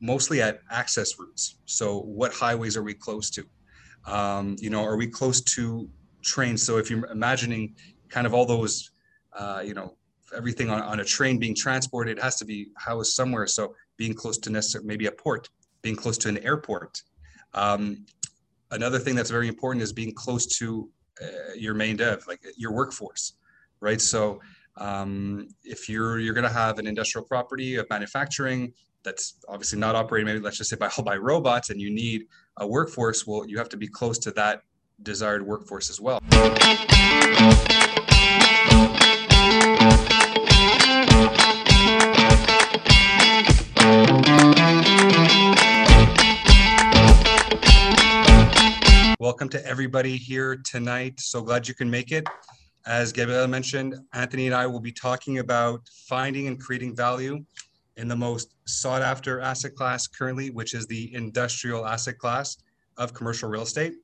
mostly at access routes. So what highways are we close to? Um, you know, are we close to trains? So if you're imagining kind of all those, uh, you know, everything on, on a train being transported, it has to be housed somewhere. So being close to necessarily maybe a port, being close to an airport. Um, another thing that's very important is being close to uh, your main dev, like your workforce, right? So um, if you're you're going to have an industrial property of manufacturing that's obviously not operating, maybe let's just say by all by robots, and you need a workforce, well, you have to be close to that desired workforce as well. Welcome to everybody here tonight. So glad you can make it. As Gabriel mentioned, Anthony and I will be talking about finding and creating value in the most sought after asset class currently, which is the industrial asset class of commercial real estate.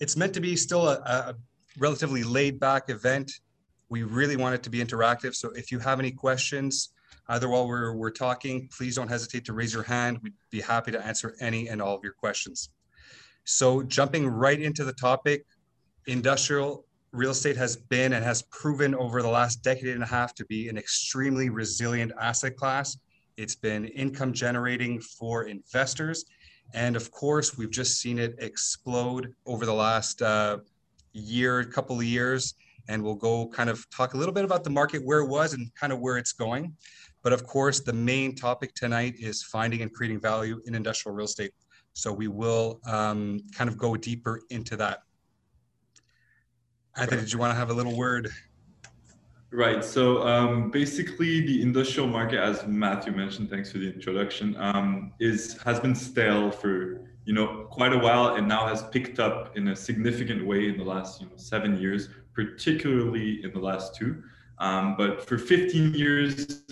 It's meant to be still a, a relatively laid back event. We really want it to be interactive. So if you have any questions, either while we're, we're talking, please don't hesitate to raise your hand. We'd be happy to answer any and all of your questions. So jumping right into the topic, industrial real estate has been and has proven over the last decade and a half to be an extremely resilient asset class. It's been income generating for investors. And of course, we've just seen it explode over the last uh, year, couple of years. And we'll go kind of talk a little bit about the market, where it was, and kind of where it's going. But of course, the main topic tonight is finding and creating value in industrial real estate. So we will um, kind of go deeper into that. Anthony, did you want to have a little word? Right. So um, basically, the industrial market, as Matthew mentioned, thanks for the introduction, um, is has been stale for you know quite a while, and now has picked up in a significant way in the last you know seven years, particularly in the last two. Um, but for 15 years,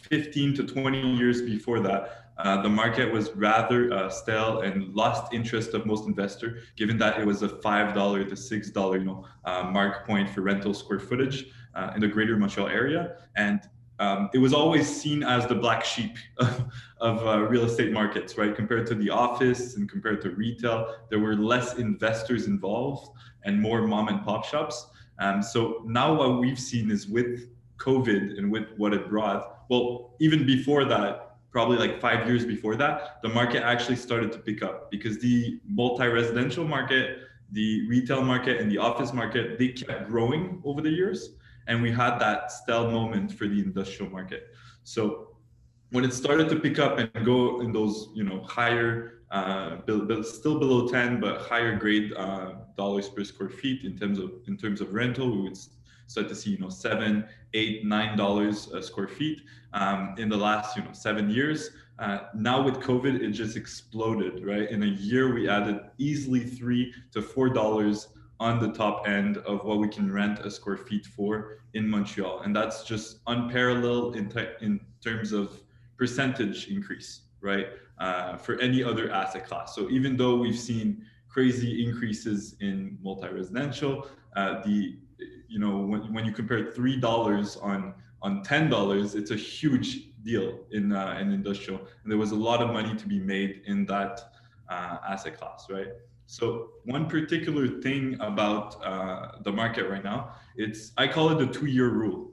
15 to 20 years before that, uh, the market was rather uh, stale and lost interest of most investor, given that it was a five dollar to six dollar, you know, uh, mark point for rental square footage uh, in the Greater Montreal area, and um, it was always seen as the black sheep of, of uh, real estate markets, right? Compared to the office and compared to retail, there were less investors involved and more mom and pop shops. Um, so now what we've seen is with COVID and with what it brought, well, even before that, probably like five years before that, the market actually started to pick up because the multi-residential market, the retail market, and the office market, they kept growing over the years. And we had that stale moment for the industrial market. So when it started to pick up and go in those, you know, higher, uh, still below 10, but higher grade uh, dollars per square feet in terms of in terms of rental, we would start to see you know seven, eight, nine dollars a square feet um, in the last you know seven years. Uh, now with COVID, it just exploded. Right in a year, we added easily three to four dollars on the top end of what we can rent a square feet for in Montreal, and that's just unparalleled in te- in terms of percentage increase, right? Uh, for any other asset class. So even though we've seen crazy increases in multi-residential, uh, the you know when, when you compare three dollars on on ten dollars it's a huge deal in uh, in industrial. And there was a lot of money to be made in that uh, asset class right? So one particular thing about uh, the market right now it's i call it the two year rule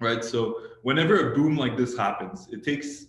right? So whenever a boom like this happens it takes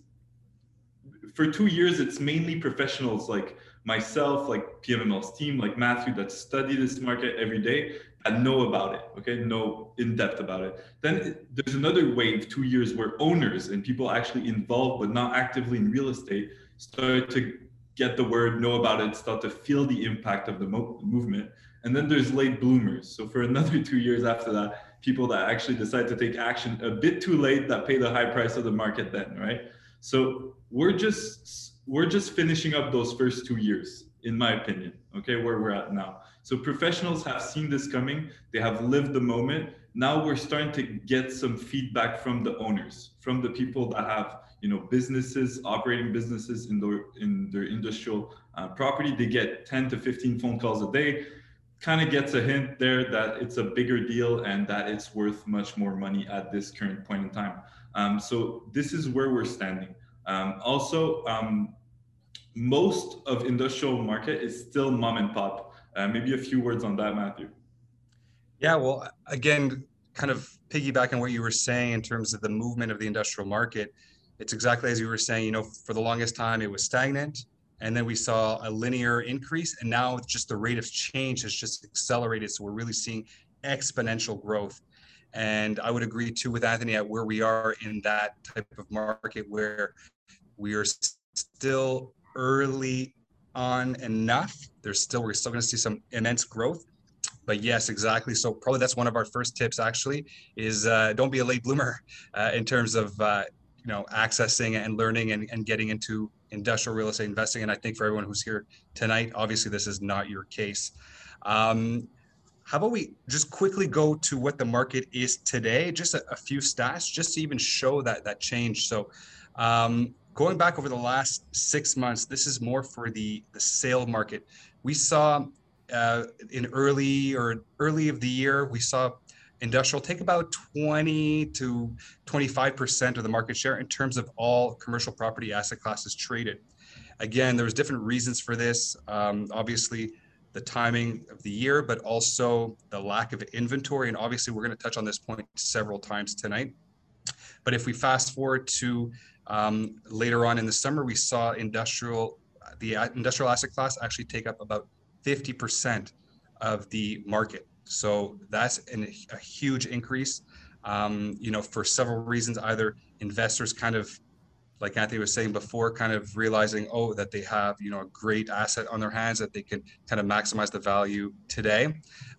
for two years it's mainly professionals like myself like pmml's team like matthew that study this market every day and know about it, okay, know in depth about it. Then there's another wave, two years, where owners and people actually involved but not actively in real estate start to get the word, know about it, start to feel the impact of the mo- movement. And then there's late bloomers. So for another two years after that, people that actually decide to take action a bit too late that pay the high price of the market then, right? So we're just we're just finishing up those first two years, in my opinion, okay, where we're at now. So professionals have seen this coming. They have lived the moment. Now we're starting to get some feedback from the owners, from the people that have you know businesses, operating businesses in their in their industrial uh, property. They get 10 to 15 phone calls a day. Kind of gets a hint there that it's a bigger deal and that it's worth much more money at this current point in time. Um, so this is where we're standing. Um, also, um, most of industrial market is still mom and pop. Uh, maybe a few words on that, Matthew. Yeah, well, again, kind of piggybacking what you were saying in terms of the movement of the industrial market, it's exactly as you were saying. You know, for the longest time, it was stagnant, and then we saw a linear increase, and now just the rate of change has just accelerated. So we're really seeing exponential growth. And I would agree too with Anthony at where we are in that type of market where we are still early on enough. There's still we're still going to see some immense growth. But yes, exactly. So probably that's one of our first tips. Actually, is uh, don't be a late bloomer uh, in terms of uh, you know accessing and learning and, and getting into industrial real estate investing. And I think for everyone who's here tonight, obviously this is not your case. Um, how about we just quickly go to what the market is today? Just a, a few stats, just to even show that that change. So, um, going back over the last six months, this is more for the the sale market. We saw uh, in early or early of the year, we saw industrial take about 20 to 25 percent of the market share in terms of all commercial property asset classes traded. Again, there was different reasons for this. Um, obviously, the timing of the year, but also the lack of inventory. And obviously, we're going to touch on this point several times tonight. But if we fast forward to um, later on in the summer, we saw industrial, the industrial asset class actually take up about 50% of the market. So that's an, a huge increase. Um, you know, for several reasons, either investors kind of like Anthony was saying before, kind of realizing, oh, that they have, you know, a great asset on their hands that they can kind of maximize the value today.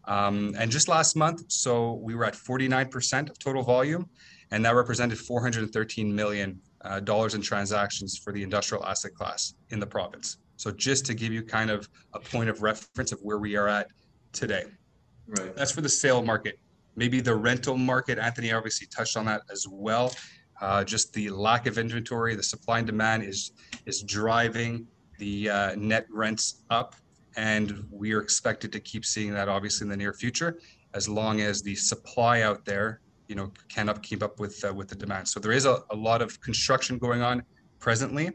Um, and just last month, so we were at 49% of total volume, and that represented 413 million uh, dollars in transactions for the industrial asset class in the province. So just to give you kind of a point of reference of where we are at today. Right. That's for the sale market. Maybe the rental market. Anthony obviously touched on that as well. Uh, just the lack of inventory, the supply and demand is is driving the uh, net rents up, and we are expected to keep seeing that obviously in the near future, as long as the supply out there, you know, cannot keep up with uh, with the demand. So there is a, a lot of construction going on presently.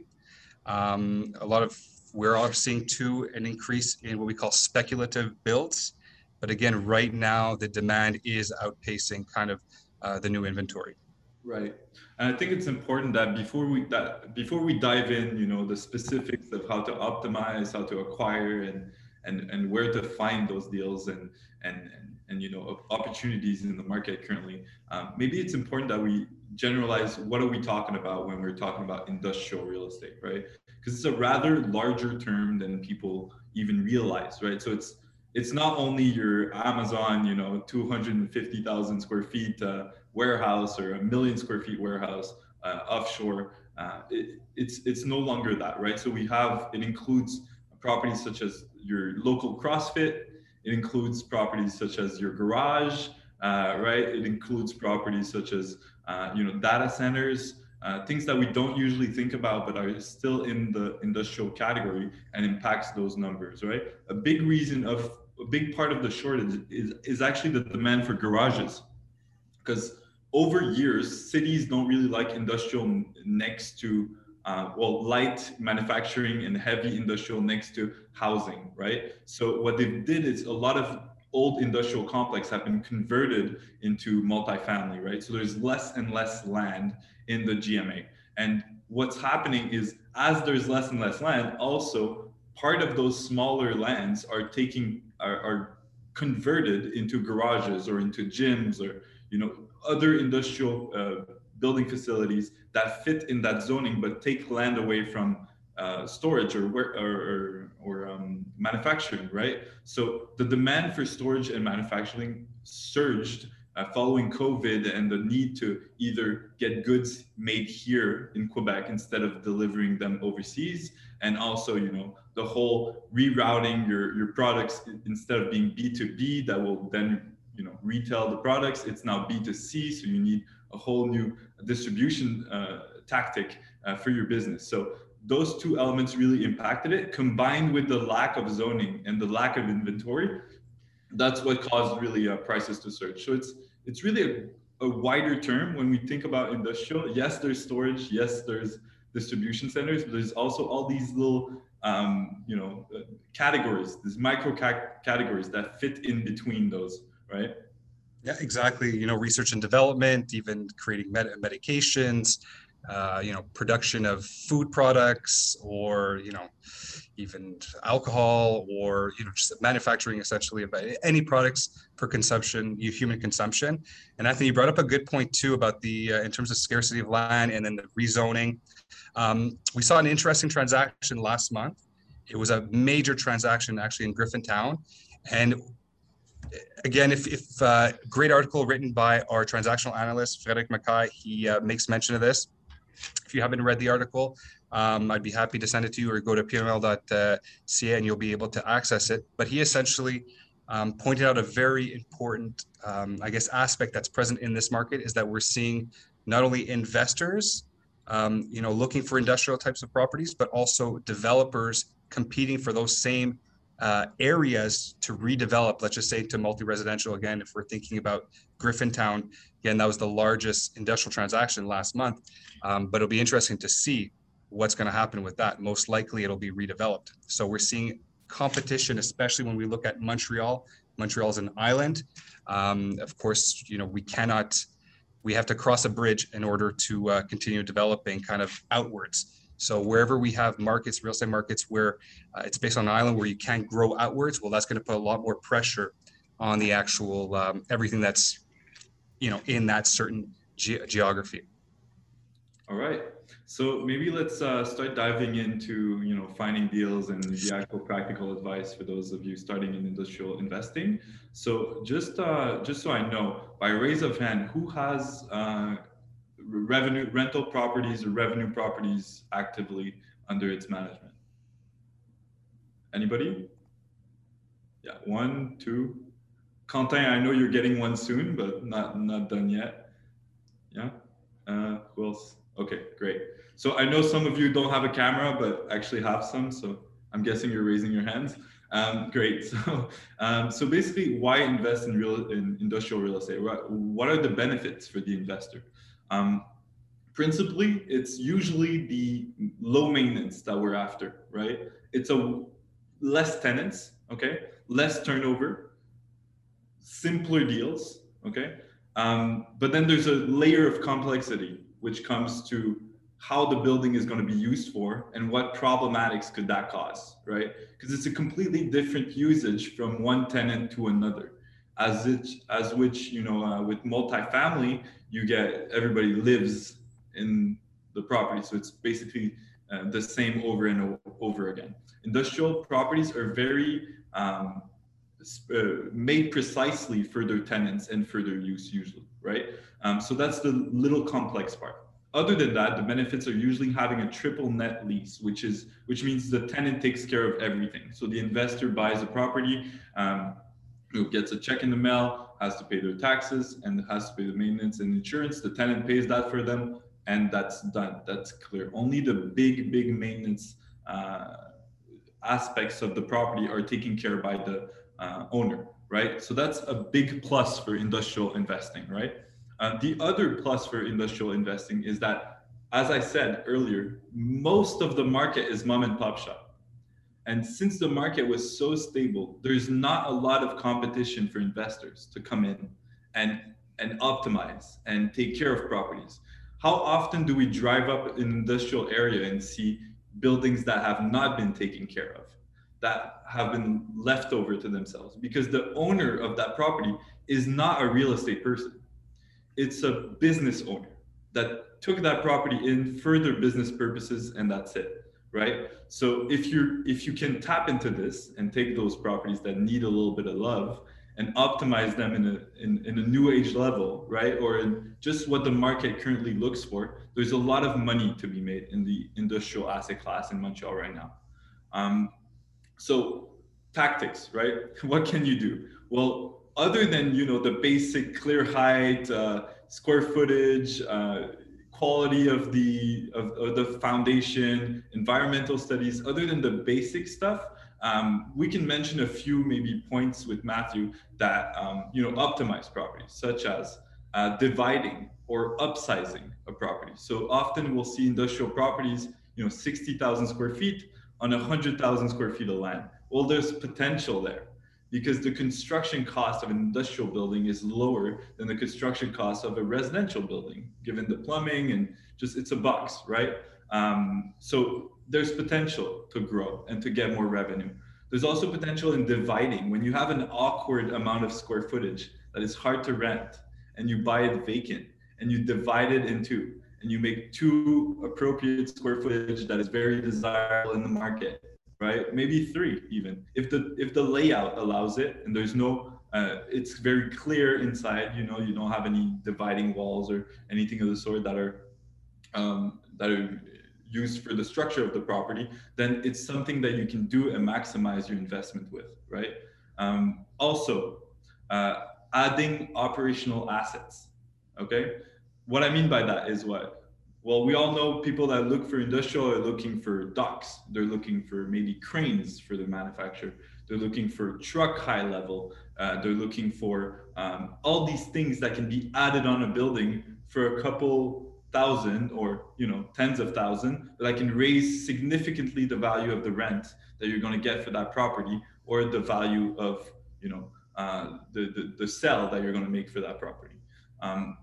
Um, a lot of we're all seeing too an increase in what we call speculative builds, but again, right now the demand is outpacing kind of uh, the new inventory. Right. And I think it's important that before we that before we dive in, you know, the specifics of how to optimize, how to acquire, and and and where to find those deals and and and, and you know opportunities in the market currently. Um, maybe it's important that we generalize what are we talking about when we're talking about industrial real estate, right? Because it's a rather larger term than people even realize, right? So it's it's not only your Amazon, you know, 250,000 square feet uh, warehouse or a million square feet warehouse uh, offshore. Uh, it, it's it's no longer that, right? So we have it includes properties such as your local CrossFit. It includes properties such as your garage, uh, right? It includes properties such as uh, you know data centers. Uh, things that we don't usually think about but are still in the industrial category and impacts those numbers right a big reason of a big part of the shortage is, is actually the demand for garages because over years, cities don't really like industrial next to, uh, well, light manufacturing and heavy industrial next to housing, right? So what they did is a lot of old industrial complex have been converted into multifamily, right? So there's less and less land in the GMA. And what's happening is as there's less and less land, also part of those smaller lands are taking are, are converted into garages or into gyms or you know other industrial uh, building facilities that fit in that zoning but take land away from uh, storage or or, or, or um, manufacturing, right? So the demand for storage and manufacturing surged uh, following COVID and the need to either get goods made here in Quebec instead of delivering them overseas, and also you know the whole rerouting your your products instead of being B two B that will then you know retail the products it's now b2c so you need a whole new distribution uh, tactic uh, for your business. So those two elements really impacted it. Combined with the lack of zoning and the lack of inventory that's what caused really uh, prices to surge. So it's it's really a, a wider term when we think about industrial. Yes there's storage. Yes there's distribution centers, but there's also all these little um, you know uh, categories, these micro categories that fit in between those, right? Yeah, exactly. You know, research and development, even creating med- medications, uh, you know, production of food products, or you know, even alcohol, or you know, just manufacturing essentially of any products for consumption, human consumption. And think you brought up a good point too about the uh, in terms of scarcity of land and then the rezoning. Um, we saw an interesting transaction last month. It was a major transaction actually in Griffintown, and again, if, if uh, great article written by our transactional analyst, Frederick Mackay, he uh, makes mention of this. If you haven't read the article, um, I'd be happy to send it to you or go to pmml.ca and you'll be able to access it. But he essentially um, pointed out a very important, um, I guess, aspect that's present in this market is that we're seeing not only investors, um, you know, looking for industrial types of properties, but also developers competing for those same uh, areas to redevelop, let's just say to multi-residential again, if we're thinking about Griffintown, again, that was the largest industrial transaction last month. Um, but it'll be interesting to see what's going to happen with that. Most likely it'll be redeveloped. So we're seeing competition, especially when we look at Montreal. Montreal is an island. Um, of course, you know, we cannot, we have to cross a bridge in order to uh, continue developing kind of outwards. So wherever we have markets, real estate markets, where uh, it's based on an island where you can't grow outwards, well, that's going to put a lot more pressure on the actual um, everything that's, you know, in that certain ge- geography. All right. So maybe let's uh, start diving into you know finding deals and the actual practical advice for those of you starting in industrial investing. So just uh, just so I know, by raise of hand, who has uh, revenue rental properties or revenue properties actively under its management? Anybody? Yeah, one, two. Quentin, I know you're getting one soon, but not not done yet. Yeah. Uh, who else? Okay, great. So I know some of you don't have a camera, but actually have some. So I'm guessing you're raising your hands. Um, great. So, um, so basically, why invest in real in industrial real estate? What, what are the benefits for the investor? Um, principally, it's usually the low maintenance that we're after, right? It's a less tenants, okay, less turnover, simpler deals, okay. Um, but then there's a layer of complexity which comes to how the building is going to be used for and what problematics could that cause, right? Because it's a completely different usage from one tenant to another as it as which you know uh, with multifamily you get everybody lives in the property. So it's basically uh, the same over and over again. Industrial properties are very um, uh, made precisely for their tenants and for their use usually right? Um, so that's the little complex part. Other than that the benefits are usually having a triple net lease which is which means the tenant takes care of everything. So the investor buys a property um, who gets a check in the mail, has to pay their taxes, and has to pay the maintenance and insurance. The tenant pays that for them, and that's done. That's clear. Only the big, big maintenance uh, aspects of the property are taken care by the uh, owner, right? So that's a big plus for industrial investing, right? Uh, the other plus for industrial investing is that, as I said earlier, most of the market is mom and pop shop and since the market was so stable, there's not a lot of competition for investors to come in and, and optimize and take care of properties. How often do we drive up an industrial area and see buildings that have not been taken care of, that have been left over to themselves? Because the owner of that property is not a real estate person, it's a business owner that took that property in for their business purposes, and that's it right? So if you if you can tap into this and take those properties that need a little bit of love and optimize them in a in, in a new age level, right? Or just what the market currently looks for, there's a lot of money to be made in the industrial asset class in Montreal right now. Um, so tactics, right? What can you do? Well, other than you know the basic clear height, uh, square footage, uh, quality of the of, of, the foundation, environmental studies, other than the basic stuff, um, we can mention a few maybe points with Matthew that um, you know optimize properties, such as uh, dividing or upsizing a property. So often we'll see industrial properties, you know, 60,000 square feet on 100,000 square feet of land. Well, there's potential there because the construction cost of an industrial building is lower than the construction cost of a residential building, given the plumbing and just it's a box, right? Um, so there's potential to grow and to get more revenue. There's also potential in dividing. When you have an awkward amount of square footage that is hard to rent and you buy it vacant and you divide it into and you make two appropriate square footage that is very desirable in the market right? Maybe three even. If the if the layout allows it and there's no uh, it's very clear inside you know you don't have any dividing walls or anything of the sort that are um, that are used for the structure of the property then it's something that you can do and maximize your investment with right? Um, also uh, adding operational assets okay? What i mean by that is what well, we all know people that look for industrial are looking for docks. They're looking for maybe cranes for the manufacturer. They're looking for truck high level. Uh, they're looking for um, all these things that can be added on a building for a couple thousand or you know tens of thousand that can raise significantly the value of the rent that you're going to get for that property or the value of you know uh, the, the the sell that you're going to make for that property. Um,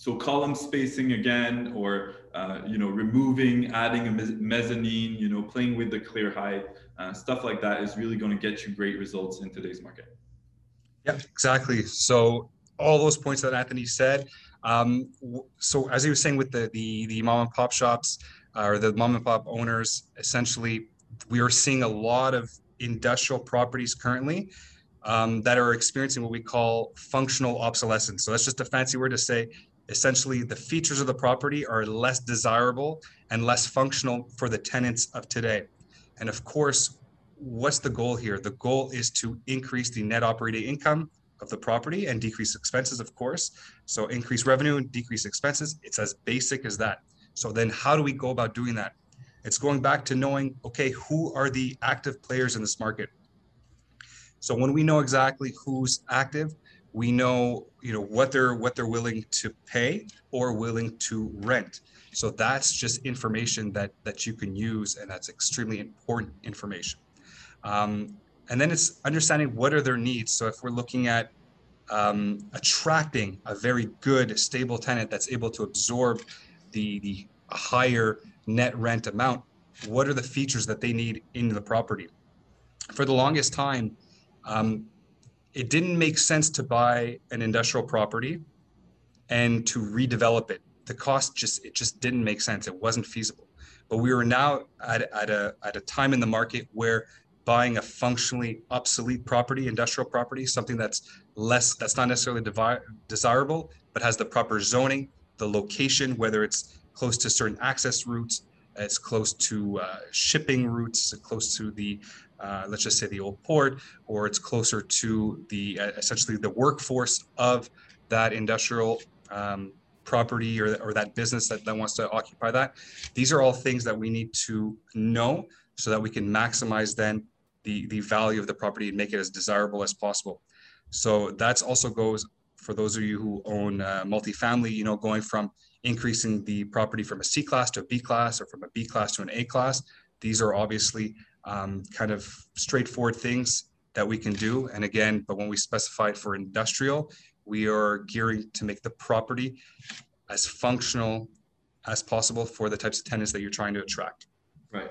so column spacing again, or uh, you know, removing, adding a mezzanine, you know, playing with the clear height, uh, stuff like that is really going to get you great results in today's market. Yeah, exactly. So all those points that Anthony said. Um, so as he was saying with the the, the mom and pop shops uh, or the mom and pop owners, essentially, we are seeing a lot of industrial properties currently um, that are experiencing what we call functional obsolescence. So that's just a fancy word to say essentially the features of the property are less desirable and less functional for the tenants of today. And of course, what's the goal here? The goal is to increase the net operating income of the property and decrease expenses, of course. So increase revenue and decrease expenses. It's as basic as that. So then how do we go about doing that? It's going back to knowing, okay, who are the active players in this market? So when we know exactly who's active, we know you know what they're what they're willing to pay or willing to rent. So that's just information that that you can use and that's extremely important information. Um, and then it's understanding what are their needs. So if we're looking at um, attracting a very good stable tenant that's able to absorb the the higher net rent amount what are the features that they need in the property? For the longest time um, it didn't make sense to buy an industrial property and to redevelop it. The cost just it just didn't make sense. It wasn't feasible. But we were now at, at a at a time in the market where buying a functionally obsolete property, industrial property, something that's less that's not necessarily devi- desirable, but has the proper zoning, the location, whether it's close to certain access routes, it's close to uh, shipping routes, close to the uh, let's just say the old port, or it's closer to the uh, essentially the workforce of that industrial um, property or, or that business that, that wants to occupy that. These are all things that we need to know so that we can maximize then the, the value of the property and make it as desirable as possible. So that's also goes for those of you who own uh, multifamily, you know, going from increasing the property from a C class to a B class or from a B class to an A class. These are obviously um, kind of straightforward things that we can do. And again, but when we specify it for industrial, we are gearing to make the property as functional as possible for the types of tenants that you're trying to attract. Right.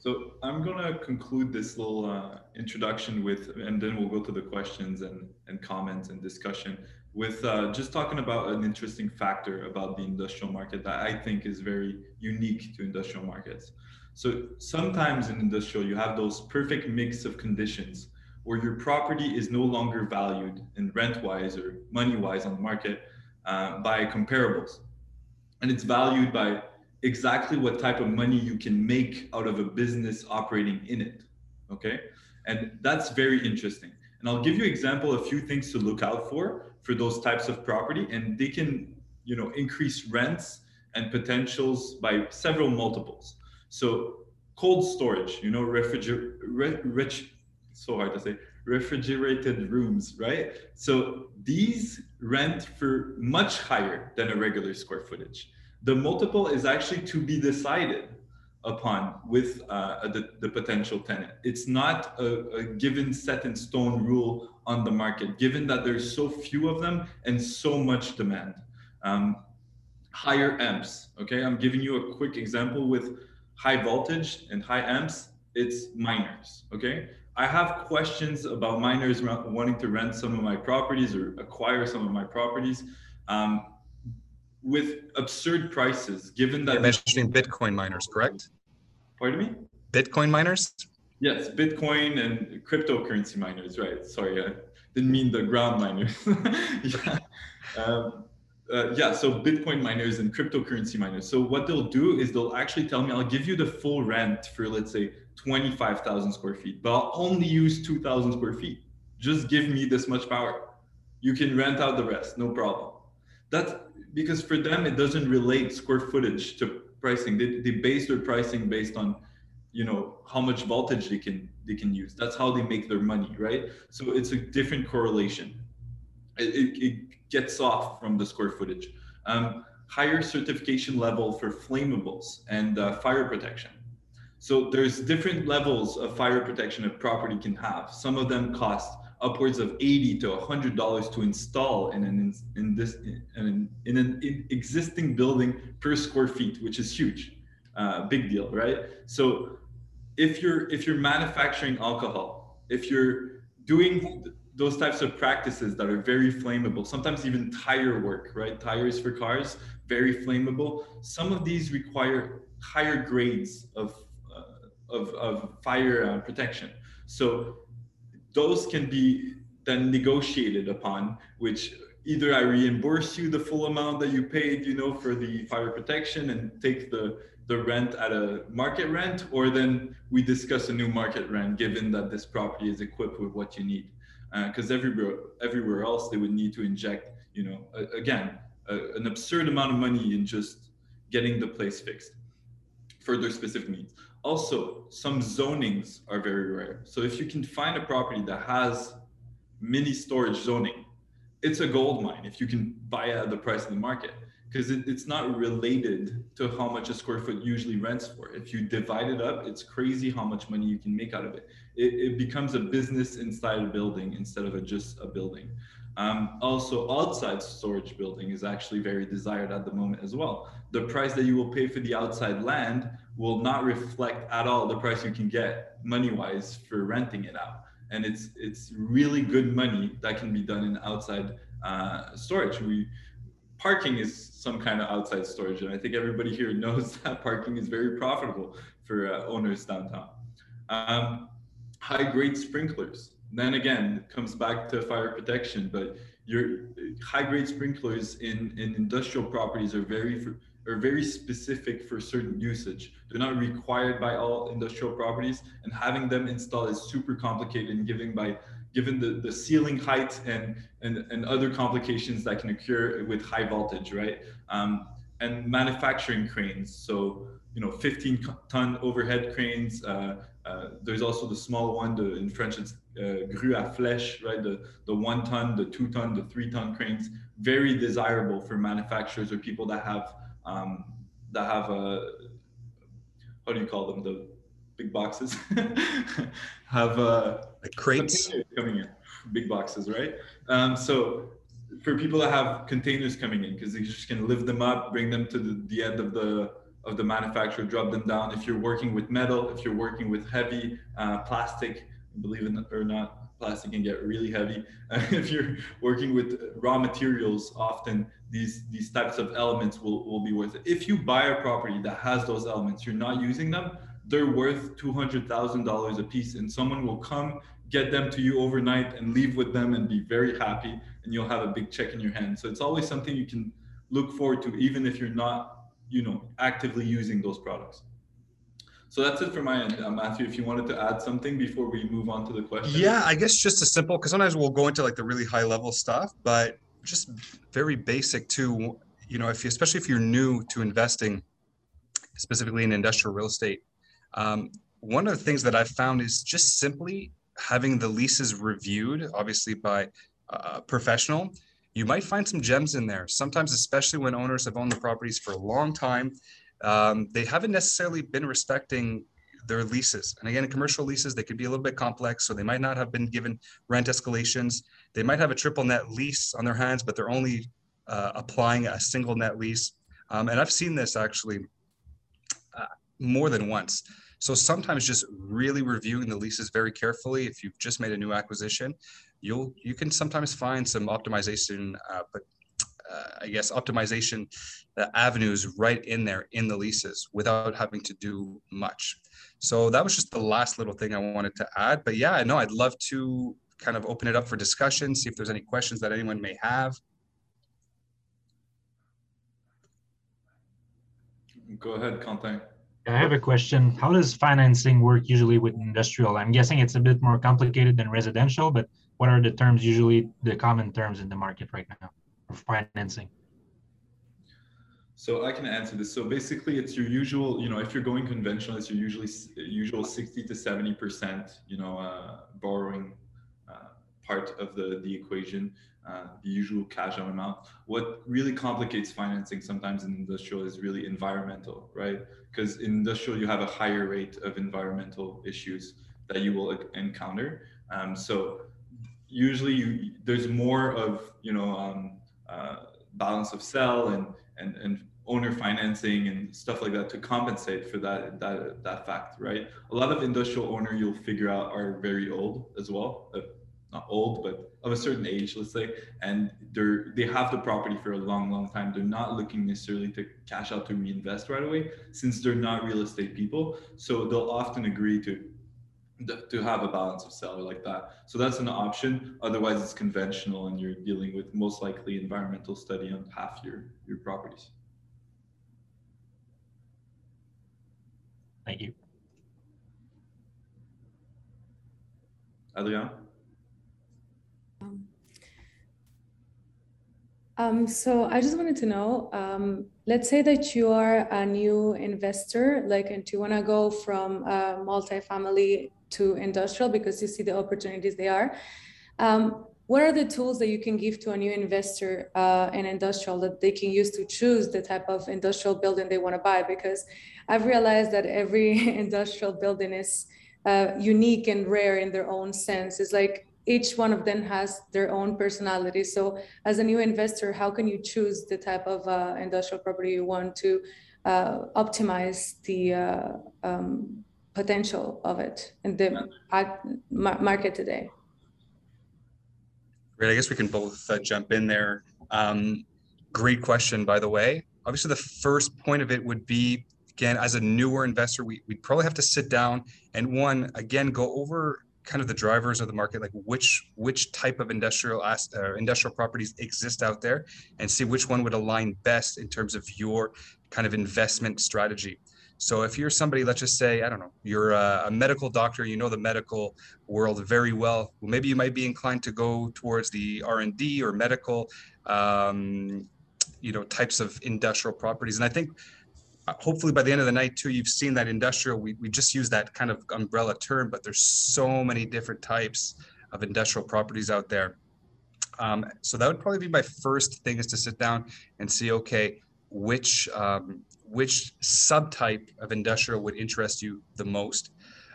So I'm going to conclude this little uh, introduction with, and then we'll go to the questions and, and comments and discussion with uh, just talking about an interesting factor about the industrial market that I think is very unique to industrial markets. So sometimes in industrial, you have those perfect mix of conditions where your property is no longer valued in rent wise or money wise on the market uh, by comparables. And it's valued by exactly what type of money you can make out of a business operating in it. Okay. And that's very interesting. And I'll give you example a few things to look out for for those types of property and they can you know increase rents and potentials by several multiples so cold storage, you know, refriger- rich, so hard to say, refrigerated rooms, right? So these rent for much higher than a regular square footage. The multiple is actually to be decided upon with uh, the, the potential tenant. It's not a, a given set in stone rule on the market, given that there's so few of them and so much demand. Um, higher amps, okay? I'm giving you a quick example with high voltage and high amps, it's miners, okay? I have questions about miners wanting to rent some of my properties or acquire some of my properties um, with absurd prices, given that- You're mentioning Bitcoin miners, correct? Pardon me? Bitcoin miners? Yes, Bitcoin and cryptocurrency miners, right? Sorry, I didn't mean the ground miners. yeah. Um, uh, yeah, so Bitcoin miners and cryptocurrency miners. So what they'll do is they'll actually tell me, I'll give you the full rent for, let's say, 25,000 square feet, but I'll only use 2,000 square feet. Just give me this much power. You can rent out the rest, no problem. That's because for them, it doesn't relate square footage to pricing. They, they base their pricing based on you know how much voltage they can they can use that's how they make their money right so it's a different correlation it, it, it gets off from the square footage. Um, higher certification level for flammables and uh, fire protection. So there's different levels of fire protection a property can have. Some of them cost upwards of 80 to 100 dollars to install in an in this in, in an in existing building per square feet which is huge. Uh, big deal right? So if you're if you're manufacturing alcohol, if you're doing those types of practices that are very flammable, sometimes even tire work, right? Tires for cars, very flammable. Some of these require higher grades of uh, of, of fire uh, protection. So those can be then negotiated upon, which either I reimburse you the full amount that you paid, you know, for the fire protection and take the the rent at a market rent, or then we discuss a new market rent, given that this property is equipped with what you need. Because uh, everywhere, everywhere else, they would need to inject, you know, a, again, a, an absurd amount of money in just getting the place fixed for their specific needs. Also, some zonings are very rare. So if you can find a property that has mini storage zoning, it's a gold mine if you can buy it at the price of the market because it, it's not related to how much a square foot usually rents for. If you divide it up, it's crazy how much money you can make out of it. It, it becomes a business inside a building instead of a, just a building. Um, also, outside storage building is actually very desired at the moment as well. The price that you will pay for the outside land will not reflect at all the price you can get money wise for renting it out. And it's it's really good money that can be done in outside uh, storage. We parking is some kind of outside storage. And I think everybody here knows that parking is very profitable for uh, owners downtown. Um, high grade sprinklers. Then again, it comes back to fire protection, but your high grade sprinklers in, in industrial properties are very are very specific for certain usage. They're not required by all industrial properties, and having them installed is super complicated and by given the, the ceiling height and, and, and other complications that can occur with high voltage, right? Um, and manufacturing cranes. So, you know, 15 ton overhead cranes. Uh, uh, there's also the small one, the, in French it's uh, grue à flèche, right? The, the one ton, the two ton, the three ton cranes. Very desirable for manufacturers or people that have, um, that have a, how do you call them? The big boxes have uh, like crates coming in, big boxes, right? Um, so for people that have containers coming in, because they just can lift them up, bring them to the, the end of the of the manufacturer, drop them down. If you're working with metal, if you're working with heavy uh, plastic, believe it or not, plastic can get really heavy. Uh, if you're working with raw materials, often these these types of elements will, will be worth it. If you buy a property that has those elements, you're not using them, they're worth $200,000 a piece and someone will come get them to you overnight and leave with them and be very happy and you'll have a big check in your hand. So it's always something you can look forward to even if you're not, you know, actively using those products. So that's it for my end, uh, Matthew. If you wanted to add something before we move on to the question. Yeah, I guess just a simple because sometimes we'll go into like the really high level stuff, but just very basic too. You know, if you, especially if you're new to investing, specifically in industrial real estate, um, one of the things that I've found is just simply having the leases reviewed, obviously by a professional, you might find some gems in there. Sometimes, especially when owners have owned the properties for a long time, um, they haven't necessarily been respecting their leases. And again, in commercial leases, they could be a little bit complex. So they might not have been given rent escalations. They might have a triple net lease on their hands, but they're only uh, applying a single net lease. Um, and I've seen this actually uh, more than once. So sometimes just really reviewing the leases very carefully. If you've just made a new acquisition, you'll you can sometimes find some optimization, uh, but uh, I guess optimization uh, avenues right in there in the leases without having to do much. So that was just the last little thing I wanted to add. But yeah, no, I'd love to kind of open it up for discussion, see if there's any questions that anyone may have. Go ahead, Quentin. I have a question. How does financing work usually with industrial? I'm guessing it's a bit more complicated than residential, but what are the terms usually the common terms in the market right now for financing? So I can answer this. So basically, it's your usual. You know, if you're going conventional, it's your usually usual 60 to 70 percent. You know, uh, borrowing uh, part of the the equation. Uh, the usual cash out amount. What really complicates financing sometimes in industrial is really environmental, right? Because in industrial, you have a higher rate of environmental issues that you will encounter. Um, so usually you, there's more of, you know, um, uh, balance of sell and, and, and owner financing and stuff like that to compensate for that, that, that fact, right? A lot of industrial owner you'll figure out are very old as well. Uh, not old, but of a certain age, let's say, and they're they have the property for a long, long time. They're not looking necessarily to cash out to reinvest right away, since they're not real estate people. So they'll often agree to to have a balance of seller like that. So that's an option. Otherwise, it's conventional, and you're dealing with most likely environmental study on half your your properties. Thank you. Adrian? Um, so I just wanted to know, um, let's say that you are a new investor, like, and you want to go from uh, multifamily to industrial because you see the opportunities they are. Um, what are the tools that you can give to a new investor uh, in industrial that they can use to choose the type of industrial building they want to buy? Because I've realized that every industrial building is uh, unique and rare in their own sense. It's like each one of them has their own personality. So, as a new investor, how can you choose the type of uh, industrial property you want to uh, optimize the uh, um, potential of it in the market today? Great. I guess we can both uh, jump in there. Um, great question, by the way. Obviously, the first point of it would be again, as a newer investor, we, we'd probably have to sit down and one, again, go over kind of the drivers of the market, like which which type of industrial uh, industrial properties exist out there, and see which one would align best in terms of your kind of investment strategy. So if you're somebody, let's just say, I don't know, you're a, a medical doctor, you know the medical world very well. well. Maybe you might be inclined to go towards the R and D or medical, um, you know, types of industrial properties. And I think hopefully by the end of the night too you've seen that industrial we, we just use that kind of umbrella term but there's so many different types of industrial properties out there um, so that would probably be my first thing is to sit down and see okay which um, which subtype of industrial would interest you the most?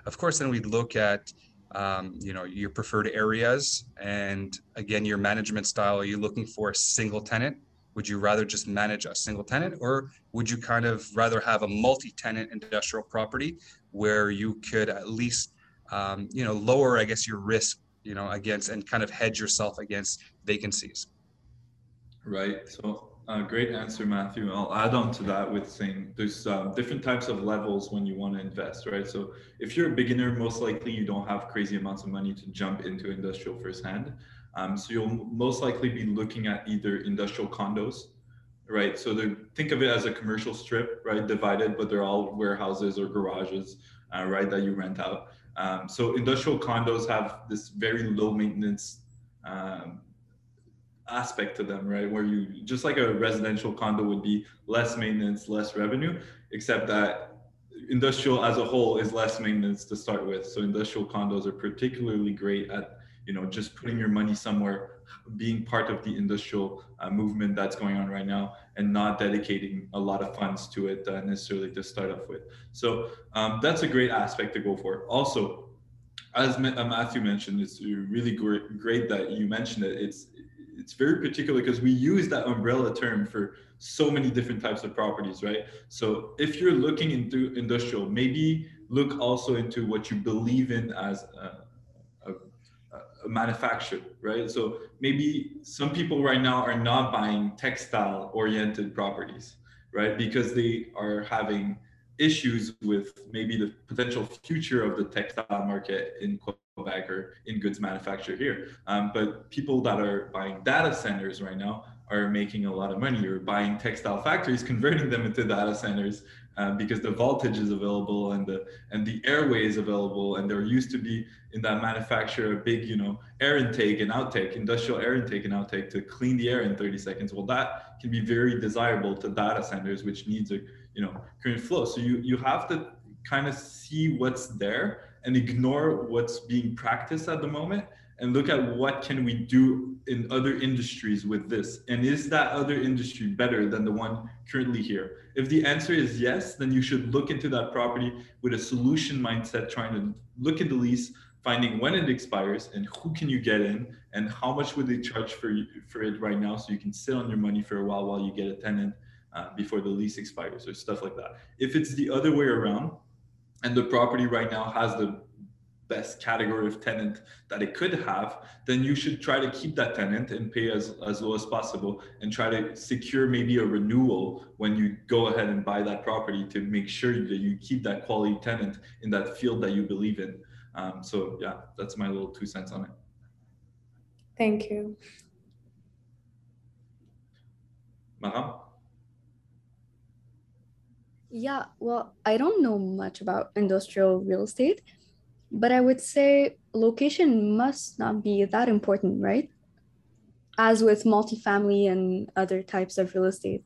Of course then we'd look at um, you know your preferred areas and again your management style. Are you looking for a single tenant? Would you rather just manage a single tenant or would you kind of rather have a multi-tenant industrial property where you could at least um, you know lower i guess your risk you know against and kind of hedge yourself against vacancies? Right. So uh, great answer matthew i'll add on to that with saying there's um, different types of levels when you want to invest right so if you're a beginner most likely you don't have crazy amounts of money to jump into industrial firsthand um, so you'll most likely be looking at either industrial condos, right? So think of it as a commercial strip, right? Divided, but they're all warehouses or garages, uh, right? That you rent out. Um, so industrial condos have this very low maintenance um, aspect to them, right? Where you just like a residential condo would be less maintenance, less revenue, except that industrial as a whole is less maintenance to start with. So industrial condos are particularly great at you know just putting your money somewhere being part of the industrial uh, movement that's going on right now and not dedicating a lot of funds to it uh, necessarily to start off with. So um, that's a great aspect to go for. Also, as uh, Matthew mentioned, it's really great, great that you mentioned it. It's it's very particular because we use that umbrella term for so many different types of properties, right? So if you're looking into industrial, maybe look also into what you believe in as a uh, manufactured, right? So maybe some people right now are not buying textile oriented properties, right? Because they are having issues with maybe the potential future of the textile market in Or in goods manufacture here. Um, but people that are buying data centers right now are making a lot of money. You're buying textile factories, converting them into data centers uh, because the voltage is available and the and the airway is available and there used to be in that manufacturer a big you know air intake and outtake industrial air intake and outtake to clean the air in 30 seconds. Well that can be very desirable to data centers which needs a you know current flow. So you you have to kind of see what's there and ignore what's being practiced at the moment and look at what can we do in other industries with this? And is that other industry better than the one currently here? If the answer is yes then you should look into that property with a solution mindset trying to look at the lease finding when it expires and who can you get in and how much would they charge for you, for it right now so you can sit on your money for a while while you get a tenant uh, before the lease expires or stuff like that. If it's the other way around and the property right now has the best category of tenant that it could have, then you should try to keep that tenant and pay as, as low as possible and try to secure maybe a renewal when you go ahead and buy that property to make sure that you keep that quality tenant in that field that you believe in. Um, so yeah, that's my little two cents on it. Thank you. Maham? Yeah, well, I don't know much about industrial real estate, but I would say location must not be that important, right? As with multifamily and other types of real estate.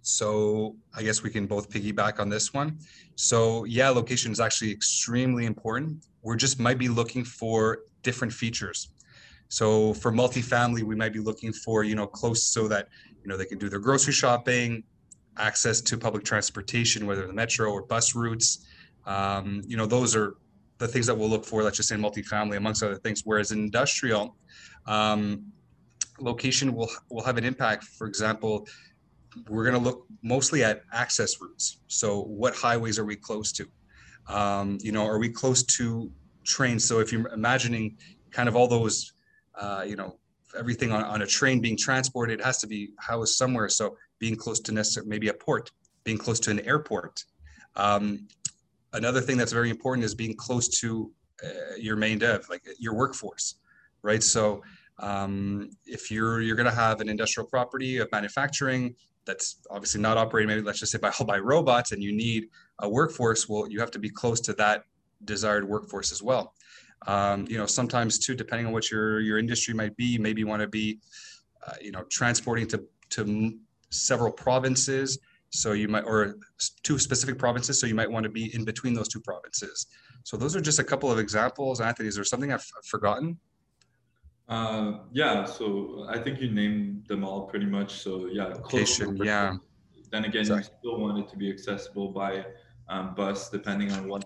So I guess we can both piggyback on this one. So yeah, location is actually extremely important. We're just might be looking for different features. So for multifamily, we might be looking for, you know, close so that, you know, they can do their grocery shopping, access to public transportation, whether the metro or bus routes, um, you know, those are the things that we'll look for, let's just say multifamily, amongst other things. Whereas industrial, um, location will, will have an impact. For example, we're going to look mostly at access routes. So what highways are we close to? Um, you know, are we close to trains? So if you're imagining kind of all those, uh, you know, everything on, on a train being transported, it has to be housed somewhere. So being close to necessarily maybe a port, being close to an airport, um, another thing that's very important is being close to uh, your main dev, like your workforce, right? So um, if you're you're going to have an industrial property of manufacturing that's obviously not operating, maybe let's just say by all by robots, and you need a workforce, well, you have to be close to that desired workforce as well. Um, you know, sometimes too, depending on what your your industry might be, maybe you want to be, uh, you know, transporting to to several provinces so you might, or two specific provinces. So you might want to be in between those two provinces. So those are just a couple of examples. Anthony, is there something I've forgotten? Uh, yeah, so I think you named them all pretty much. So yeah, location, yeah. Then again, you still want it to be accessible by um, bus, depending on what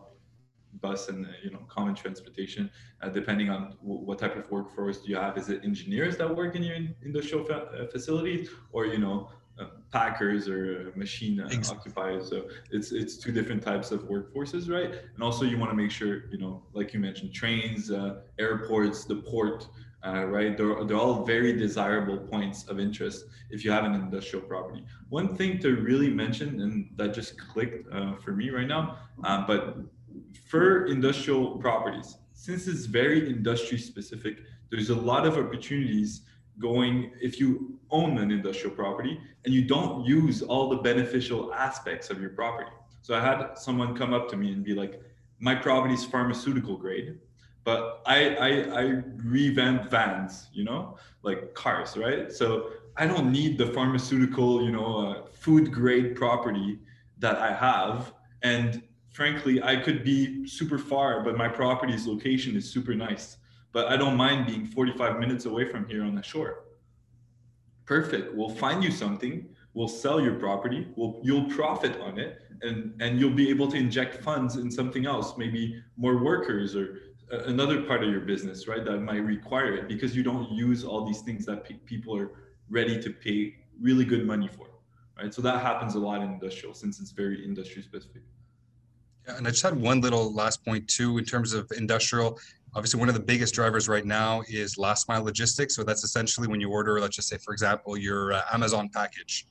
bus and you know common transportation. Uh, depending on what type of workforce do you have, is it engineers that work in your industrial fa- uh, facilities, or you know uh, packers or machine uh, occupiers. So it's it's two different types of workforces, right? And also you want to make sure you know, like you mentioned, trains, uh, airports, the port. Uh, right, they're, they're all very desirable points of interest if you have an industrial property. One thing to really mention, and that just clicked uh, for me right now, um, but for industrial properties, since it's very industry specific, there's a lot of opportunities going if you own an industrial property and you don't use all the beneficial aspects of your property. So I had someone come up to me and be like, my property is pharmaceutical grade, but I, I, I revamp vans, you know, like cars, right? So I don't need the pharmaceutical, you know, uh, food grade property that I have And frankly, I could be super far, but my property's location is super nice. But I don't mind being 45 minutes away from here on the shore. Perfect. We'll find you something. We'll sell your property. We'll you'll profit on it, and and you'll be able to inject funds in something else, maybe more workers or uh, another part of your business, right? That might require it because you don't use all these things that pe- people are ready to pay really good money for, right? So that happens a lot in industrial since it's very industry specific. And I just had one little last point too in terms of industrial. Obviously, one of the biggest drivers right now is last mile logistics. So that's essentially when you order, let's just say, for example, your uh, Amazon package.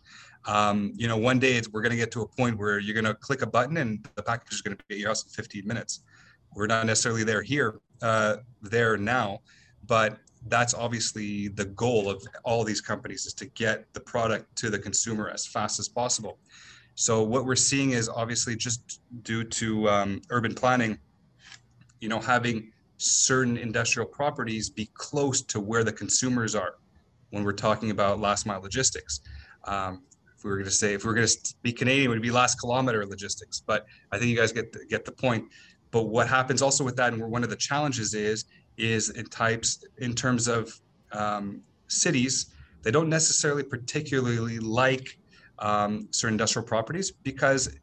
Um, you know, one day we're going to get to a point where you're going to click a button and the package is going to be at your house in 15 minutes. We're not necessarily there here, uh, there now, but that's obviously the goal of all these companies is to get the product to the consumer as fast as possible. So what we're seeing is obviously just due to um, urban planning, you know, having certain industrial properties be close to where the consumers are when we're talking about last mile logistics. Um, if we were going to say, if we were going to be Canadian, it would be last kilometer logistics. But I think you guys get the, get the point. But what happens also with that, and one of the challenges is, is in types in terms of um, cities, they don't necessarily particularly like um, certain industrial properties because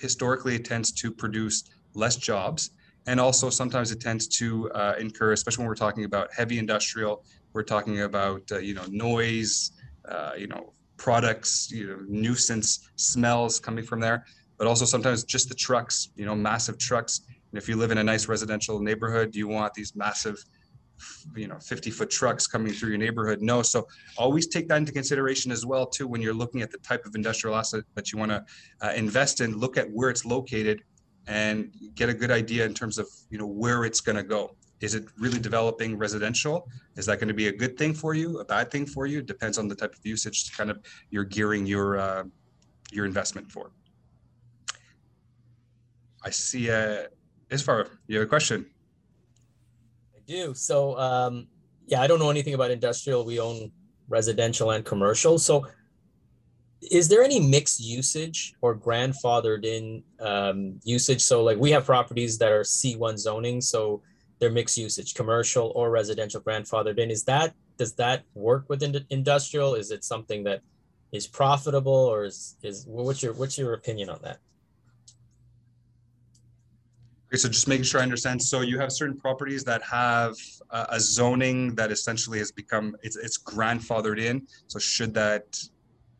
historically it tends to produce less jobs and also sometimes it tends to uh, incur especially when we're talking about heavy industrial we're talking about uh, you know noise uh, you know products you know nuisance smells coming from there. But also sometimes just the trucks you know massive trucks. And if you live in a nice residential neighborhood do you want these massive you know 50 foot trucks coming through your neighborhood. No so always take that into consideration as well too when you're looking at the type of industrial asset that you want to uh, invest in look at where it's located and get a good idea in terms of you know where it's going to go is it really developing residential is that going to be a good thing for you a bad thing for you it depends on the type of usage kind of you're gearing your uh, your investment for i see uh as far you have a question I do. So um, yeah, I don't know anything about industrial. We own residential and commercial. So is there any mixed usage or grandfathered in um, usage? So like we have properties that are C1 zoning, so they're mixed usage, commercial or residential grandfathered in. Is that does that work within industrial? Is it something that is profitable or is is what's your what's your opinion on that? Okay, so just making sure I understand. So you have certain properties that have a, a zoning that essentially has become it's it's grandfathered in. So should that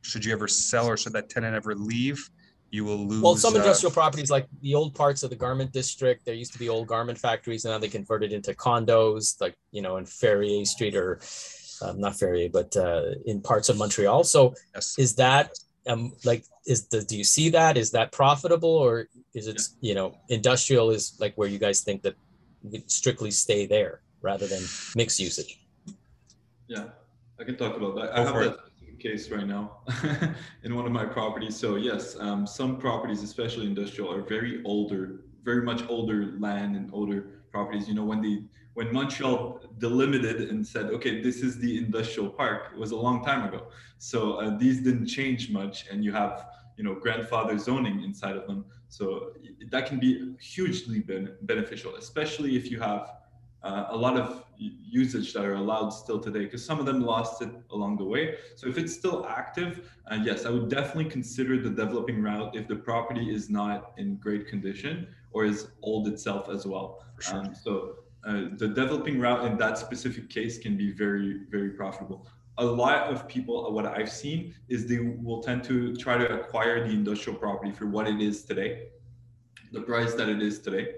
should you ever sell or should that tenant ever leave, you will lose. Well, some uh, industrial uh, properties like the old parts of the garment district, there used to be old garment factories, and now they converted into condos, like you know in Ferrier Street or um, not Ferrier, but uh, in parts of Montreal. So yes. is that um like is the do you see that is that profitable or is it yeah. you know industrial is like where you guys think that we strictly stay there rather than mixed usage yeah i can talk about that Go i have that case right now in one of my properties so yes um, some properties especially industrial are very older very much older land and older properties you know when the when Montreal delimited and said, okay, this is the industrial park, it was a long time ago. So uh, these didn't change much, and you have you know grandfather zoning inside of them. So that can be hugely ben- beneficial, especially if you have uh, a lot of usage that are allowed still today, because some of them lost it along the way. So if it's still active, uh, yes, I would definitely consider the developing route if the property is not in great condition or is old itself as well. Sure. Um, so uh, the developing route in that specific case can be very, very profitable. A lot of people, what I've seen is they will tend to try to acquire the industrial property for what it is today, the price that it is today,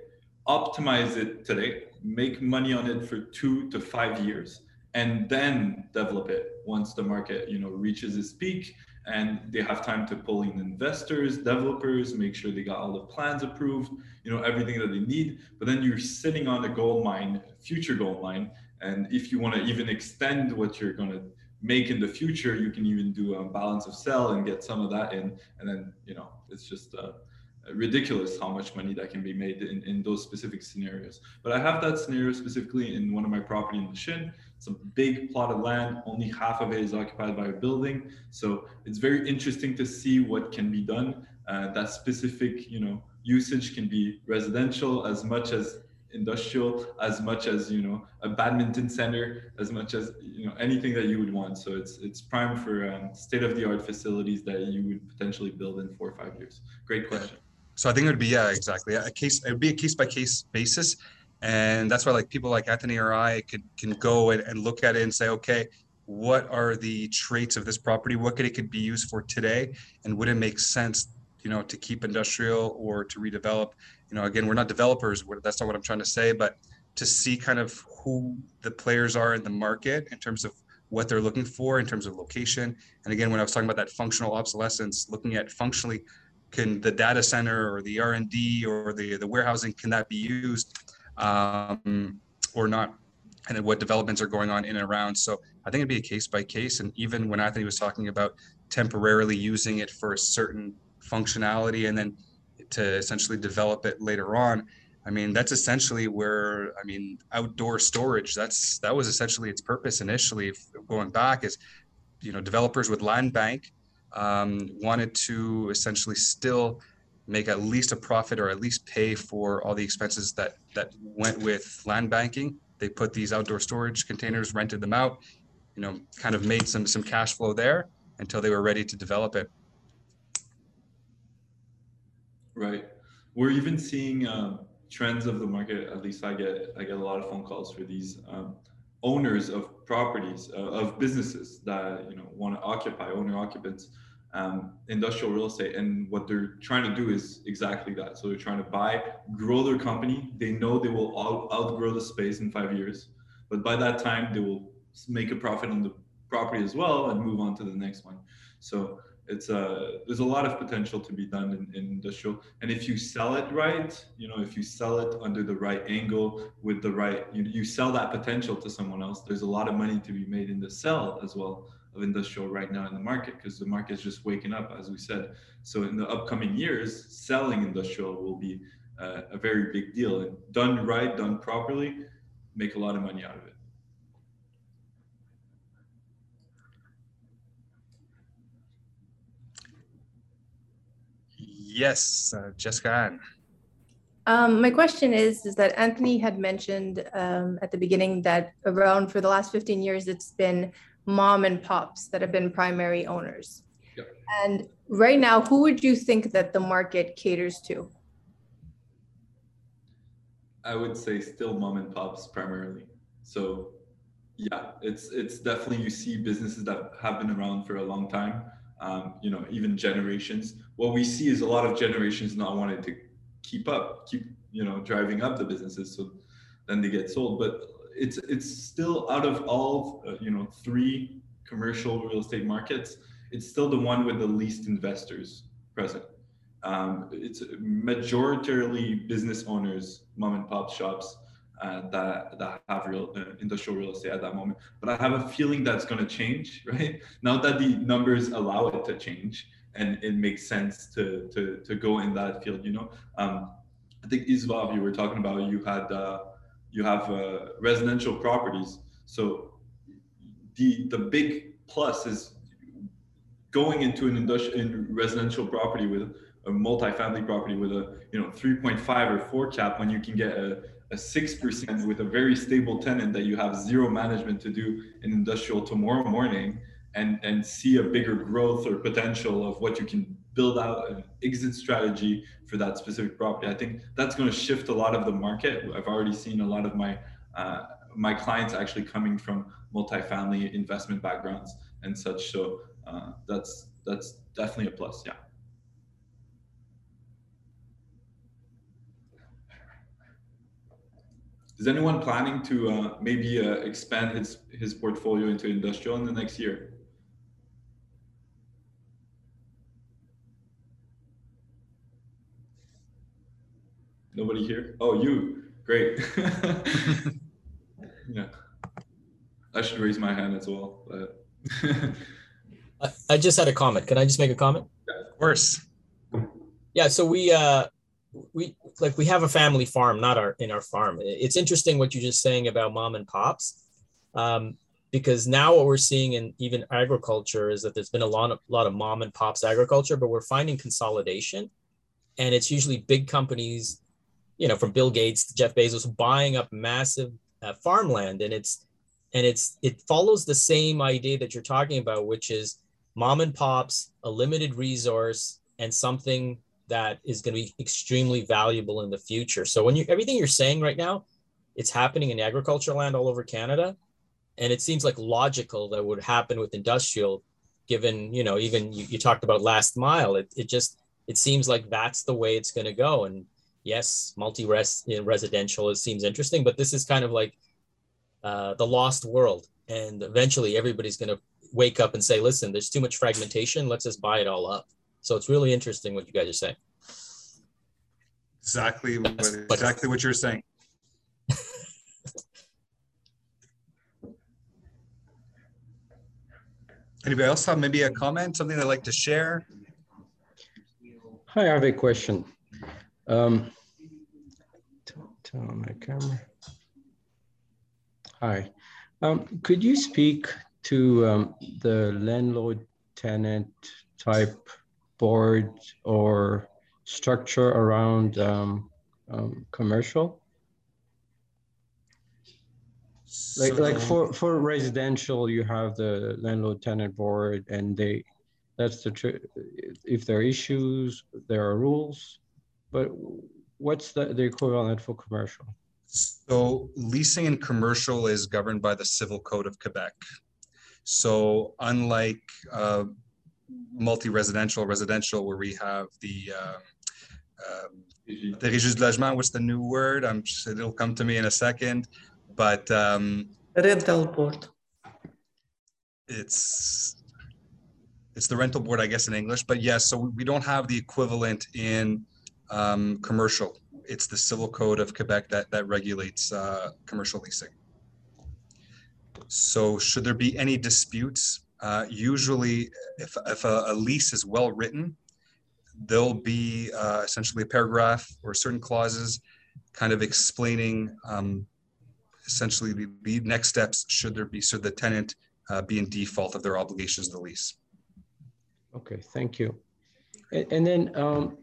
optimize it today, make money on it for two to five years, and then develop it once the market, you know, reaches its peak and they have time to pull in investors, developers, make sure they got all the plans approved, you know, everything that they need. But then you're sitting on a gold mine, future gold mine. And if you want to even extend what you're going to make in the future, you can even do a balance of sell and get some of that in. And then, you know, it's just uh, ridiculous how much money that can be made in, in those specific scenarios. But I have that scenario specifically in one of my property in Lachine. It's a big plot of land. Only half of it is occupied by a building. So it's very interesting to see what can be done. uh, that specific you know usage can be residential as much as industrial as much as you know a badminton center as much as you know anything that you would want so it's it's prime for um, state of the art facilities that you would potentially build in four or five years great question so i think it would be yeah exactly. A case it would be a case by case basis. And that's why like people like anthony or i could can go and, and look at it and say okay what are the traits of this property? What could it could be used for today? And would it make sense you know to keep industrial or to redevelop? You know again we're not developers that's not what i'm trying to say but to see kind of who the players are in the market in terms of what they're looking for in terms of location. And again when i was talking about that functional obsolescence looking at functionally can the data center or the r&d or the, the warehousing can that be used um, or not and what developments are going on in and around so i think it'd be a case by case and even when anthony was talking about temporarily using it for a certain functionality and then to essentially develop it later on. I mean, that's essentially where I mean, outdoor storage. That's that was essentially its purpose initially. Going back, is you know, developers with land bank um, wanted to essentially still make at least a profit or at least pay for all the expenses that that went with land banking. They put these outdoor storage containers, rented them out, you know, kind of made some some cash flow there until they were ready to develop it. Right. We're even seeing um, trends of the market. At least I get I get a lot of phone calls for these um, owners of properties uh, of businesses that you know want to occupy owner occupants um, industrial real estate and what they're trying to do is exactly that. So they're trying to buy grow their company. They know they will out- outgrow the space in five years but by that time they will make a profit on the property as well and move on to the next one. So it's a uh, there's a lot of potential to be done in, in industrial. And if you sell it right you know if you sell it under the right angle with the right you, you sell that potential to someone else there's a lot of money to be made in the sell as well of industrial right now in the market because the market is just waking up as we said. So in the upcoming years selling industrial will be uh, a very big deal. And done right done properly make a lot of money out of it. Yes, uh, Jessica Ann. Um, my question is, is that Anthony had mentioned um, at the beginning that around for the last 15 years, it's been mom and pops that have been primary owners. Yep. And right now, who would you think that the market caters to? I would say still mom and pops primarily. So yeah, it's it's definitely you see businesses that have been around for a long time um, you know, even generations. What we see is a lot of generations not wanting to keep up, keep, you know, driving up the businesses. So then they get sold. But it's it's still out of all, uh, you know, three commercial real estate markets, it's still the one with the least investors present. Um, it's majoritarily business owners, mom and pop shops uh, that that have real uh, industrial real estate at that moment. But I have a feeling that's going to change, right? Now that the numbers allow it to change, and it makes sense to to to go in that field. You know, um, I think Isvav, you were talking about you had uh, you have uh, residential properties, so the the big plus is going into an industrial residential property with a multi-family property with a you know 3.5 or 4 cap when you can get a a six percent with a very stable tenant that you have zero management to do in industrial tomorrow morning and and see a bigger growth or potential of what you can build out an exit strategy for that specific property. I think that's going to shift a lot of the market. I've already seen a lot of my uh, my clients actually coming from multifamily investment backgrounds and such. So uh, that's that's definitely a plus. Yeah. Is anyone planning to uh, maybe uh, expand his his portfolio into industrial in the next year? Nobody here? Oh, you. Great. yeah. I should raise my hand as well. But I just had a comment. Can I just make a comment? Yeah, of course. Yeah. So we uh we like we have a family farm, not our in our farm. It's interesting what you're just saying about mom and pops, um, because now what we're seeing in even agriculture is that there's been a lot of, lot of mom and pops agriculture, but we're finding consolidation. And it's usually big companies, you know, from Bill Gates to Jeff Bezos buying up massive uh, farmland. And it's, and it's, it follows the same idea that you're talking about, which is mom and pops, a limited resource, and something that is going to be extremely valuable in the future. So when you everything you're saying right now, it's happening in agricultural land all over Canada, and it seems like logical that would happen with industrial, given you know even you, you talked about last mile. It it just it seems like that's the way it's going to go. And yes, multi-res residential it seems interesting, but this is kind of like uh, the lost world, and eventually everybody's going to wake up and say, listen, there's too much fragmentation. Let's just buy it all up. So it's really interesting what you guys are saying. Exactly, what, exactly what you're saying. Anybody else have maybe a comment, something they'd like to share? Hi, I have a question. Um, turn on my camera. Hi. Um, could you speak to um, the landlord tenant type board or structure around um, um, commercial? Like, so, like for, for residential, you have the landlord tenant board and they, that's the, if there are issues, there are rules, but what's the, the equivalent for commercial? So leasing and commercial is governed by the Civil Code of Quebec. So unlike uh, multi-residential, residential, where we have the um, um, the Régie du logement, what's the new word? I'm just, it'll come to me in a second, but um, rental board. It's it's the rental board, I guess, in English. But yes, so we don't have the equivalent in um, commercial. It's the Civil Code of Quebec that that regulates uh, commercial leasing. So, should there be any disputes, uh, usually, if, if a, a, lease is well written, there'll be uh, essentially a paragraph or certain clauses kind of explaining um, essentially the, the, next steps should there be, should the tenant uh, be in default of their obligations of the lease. Okay, thank you. And, and then, um,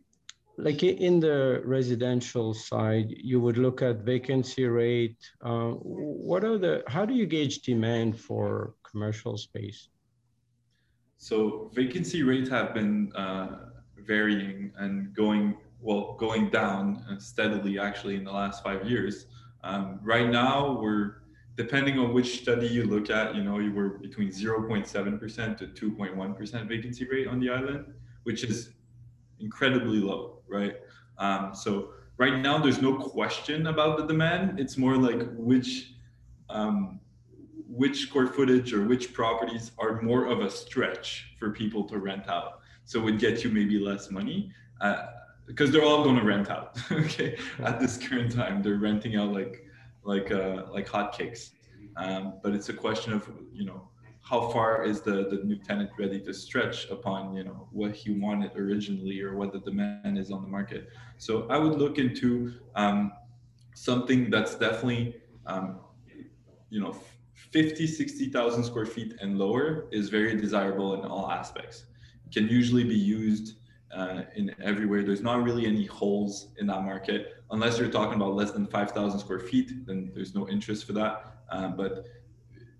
like in the residential side, you would look at vacancy rate. Uh, what are the, how do you gauge demand for commercial space? So vacancy rates have been uh, varying and going well, going down steadily actually in the last five years. Um, right now, we're depending on which study you look at, you know, you were between 0.7% to 2.1% vacancy rate on the island, which is incredibly low, right? Um, so right now, there's no question about the demand. It's more like which um, which square footage or which properties are more of a stretch for people to rent out. So it would get you maybe less money uh, because they're all going to rent out. okay, at this current time, they're renting out like like uh, like hotcakes. Um, but it's a question of you know how far is the the new tenant ready to stretch upon you know what he wanted originally or what the demand is on the market. So I would look into um, something that's definitely um, you know 50, 60,000 square feet and lower is very desirable in all aspects. It can usually be used uh, in everywhere. There's not really any holes in that market. Unless you're talking about less than 5,000 square feet, then there's no interest for that. Um, but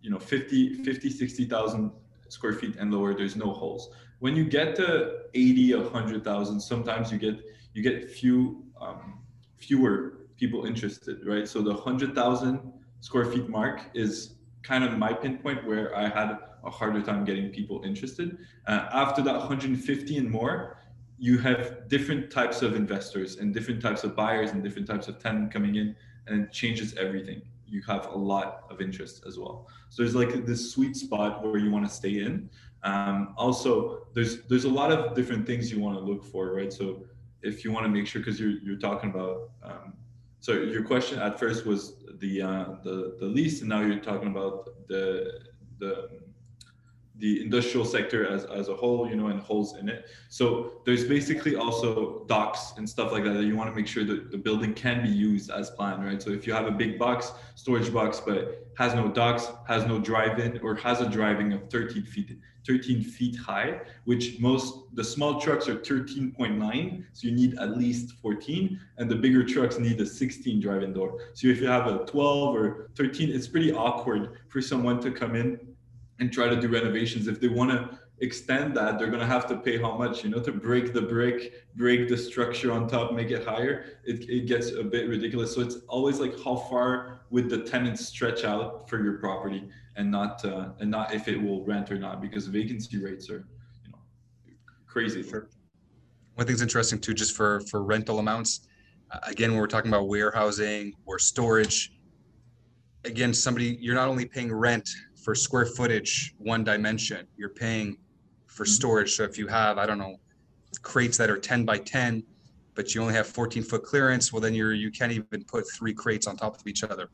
you know, 50, 50 60,000 square feet and lower, there's no holes. When you get to 80, 100,000, sometimes you get you get few um, fewer people interested, right? So the 100,000 square feet mark is kind of my pinpoint where I had a harder time getting people interested. Uh, after that 150 and more, you have different types of investors and different types of buyers and different types of tenant coming in, and it changes everything. You have a lot of interest as well. So there's like this sweet spot where you want to stay in. Um, also, there's there's a lot of different things you want to look for, right? So if you want to make sure, because you're you're talking about um, so your question at first was the uh, the the lease, and now you're talking about the the the industrial sector as, as a whole, you know, and holes in it. So there's basically also docks and stuff like that that you want to make sure that the building can be used as planned, right? So if you have a big box, storage box, but has no docks, has no drive-in, or has a driving of 13 feet, 13 feet high, which most the small trucks are 13.9, so you need at least 14, and the bigger trucks need a 16 drive-in door. So if you have a 12 or 13, it's pretty awkward for someone to come in and try to do renovations. If they want to extend that, they're going to have to pay how much, you know, to break the brick, break the structure on top, make it higher. It, it gets a bit ridiculous. So it's always like how far would the tenants stretch out for your property and not, uh, and not if it will rent or not, because vacancy rates are, you know, crazy. Sure. One thing's interesting too, just for, for rental amounts. Uh, again, when we're talking about warehousing or storage, again, somebody, you're not only paying rent for square footage, one dimension. You're paying for Mm-hmm. storage. So if you have, I don't know, crates that are 10 by 10, but you only have 14 foot clearance, well, then you're, you can't even put three crates on top of each other.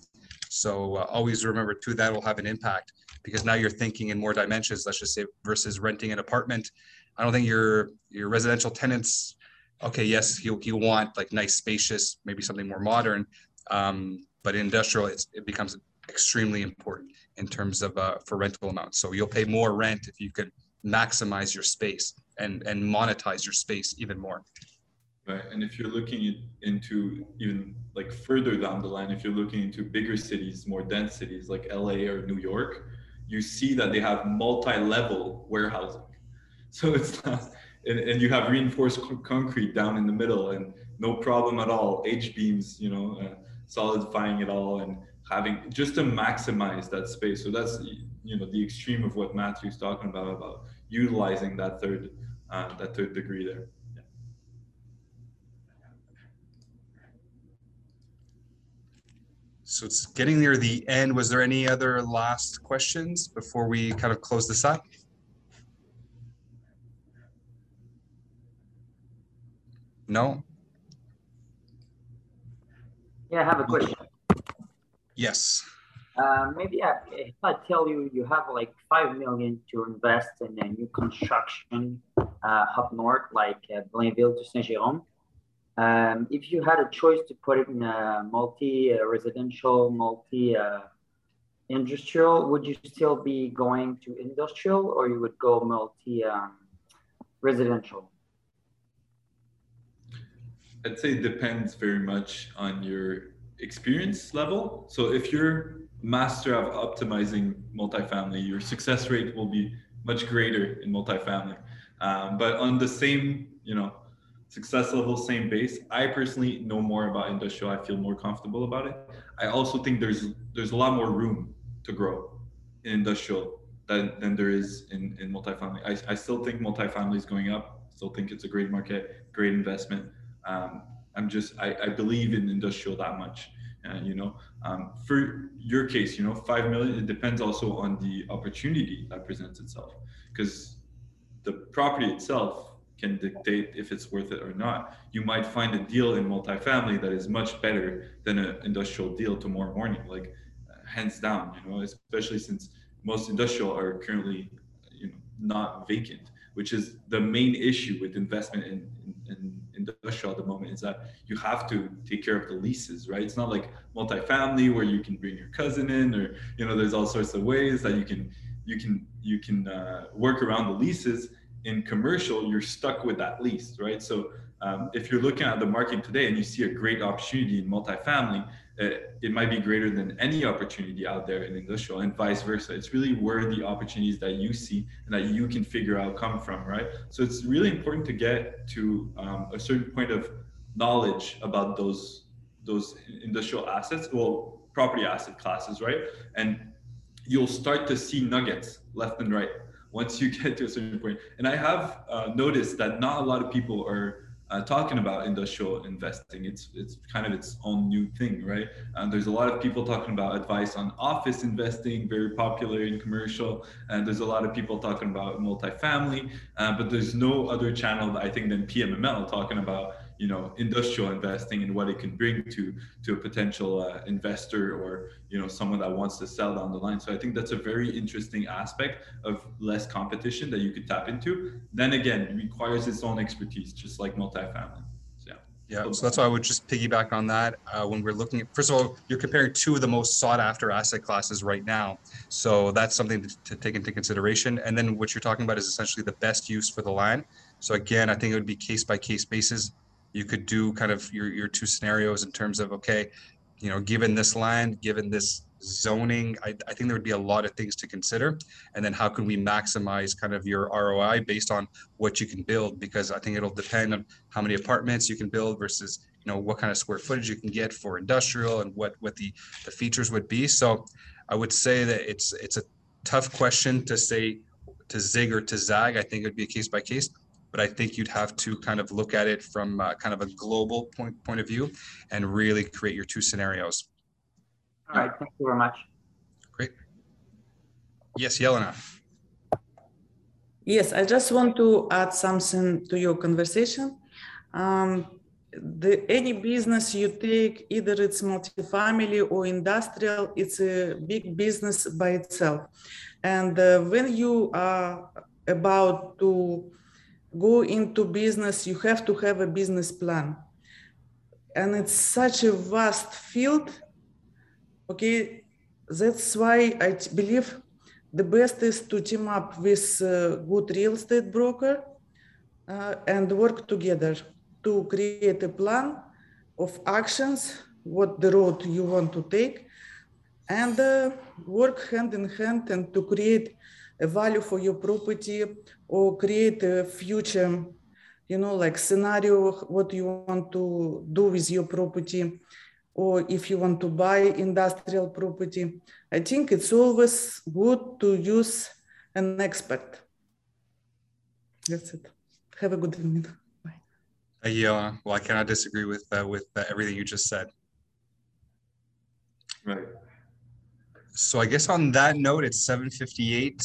So uh, always remember too, that will have an impact because now you're thinking in more dimensions, let's just say versus renting an apartment. I don't think your, your residential tenants, okay, yes, he'll, he'll want like nice spacious, maybe something more modern. Um, but industrial, it's, it becomes extremely important in terms of uh, for rental amounts. So you'll pay more rent if you can maximize your space and and monetize your space even more. Right. And if you're looking into even like further down the line, if you're looking into bigger cities, more dense cities like LA or New York, you see that they have multi-level warehousing. So it's not, and, and you have reinforced concrete down in the middle and no problem at all. H beams, you know, uh, solidifying it all and having just to maximize that space. So that's you know the extreme of what Matthew's talking about about utilizing that third uh, that third degree there. Yeah. So it's getting near the end. Was there any other last questions before we kind of close this up? No? Yeah, I have a question. Yes. Uh, maybe I, if I tell you you have like five million to invest in a new construction uh, up north, like uh, Blainville to Saint Jérôme, um, if you had a choice to put it in a multi-residential, multi-industrial, would you still be going to industrial, or you would go multi-residential? I'd say it depends very much on your experience level. So if you're master of optimizing multifamily, your success rate will be much greater in multifamily. Um, but on the same, you know, success level, same base, I personally know more about industrial. I feel more comfortable about it. I also think there's there's a lot more room to grow in industrial than, than there is in, in multifamily. I, I still think multifamily is going up. Still think it's a great market, great investment. Um, I'm just I, I believe in industrial that much. Uh, you know, um, for your case, you know, five million. It depends also on the opportunity that presents itself, because the property itself can dictate if it's worth it or not. You might find a deal in multifamily that is much better than an industrial deal tomorrow morning, like uh, hands down. You know, especially since most industrial are currently, you know, not vacant which is the main issue with investment in, in, in, industrial at the moment is that you have to take care of the leases right? It's not like multifamily where you can bring your cousin in or you know there's all sorts of ways that you can you can you can uh, work around the leases. In commercial you're stuck with that lease right? So um, if you're looking at the market today and you see a great opportunity in multifamily it might be greater than any opportunity out there in industrial and vice versa. It's really where the opportunities that you see and that you can figure out come from, right? So it's really important to get to um, a certain point of knowledge about those those industrial assets, well, property asset classes, right? And you'll start to see nuggets left and right once you get to a certain point. And I have uh, noticed that not a lot of people are uh, talking about industrial investing. It's it's kind of its own new thing, right? And there's a lot of people talking about advice on office investing, very popular in commercial, and there's a lot of people talking about multifamily, uh, but there's no other channel I think than PMML talking about you know industrial investing and what it can bring to to a potential uh, investor or you know someone that wants to sell down the line. So i think that's a very interesting aspect of less competition that you could tap into. Then again it requires its own expertise just like multifamily. So, yeah. Yeah so that's why i would just piggyback on that uh, when we're looking at first of all you're comparing two of the most sought after asset classes right now. So that's something to, to take into consideration. And then what you're talking about is essentially the best use for the land. So again i think it would be case by case basis you could do kind of your, your two scenarios in terms of okay you know given this land given this zoning I, I think there would be a lot of things to consider. And then how can we maximize kind of your roi based on what you can build? Because i think it'll depend on how many apartments you can build versus you know what kind of square footage you can get for industrial and what what the the features would be. So i would say that it's it's a tough question to say to zig or to zag. I think it would be a case by case but I think you'd have to kind of look at it from uh, kind of a global point point of view and really create your two scenarios. All right, thank you very much. Great. Yes, Yelena. Yes, I just want to add something to your conversation. Um, the, any business you take, either it's multifamily or industrial, it's a big business by itself. And uh, when you are about to go into business, you have to have a business plan. And it's such a vast field. Okay, that's why I believe the best is to team up with a good real estate broker uh, and work together to create a plan of actions, what the road you want to take, and uh, work hand in hand and to create a value for your property or create a future, you know, like scenario, what you want to do with your property, or if you want to buy industrial property. I think it's always good to use an expert. That's it. Have a good evening. Bye. Uh, yeah, well, I cannot disagree with uh, with uh, everything you just said. Right. So I guess on that note, it's 758.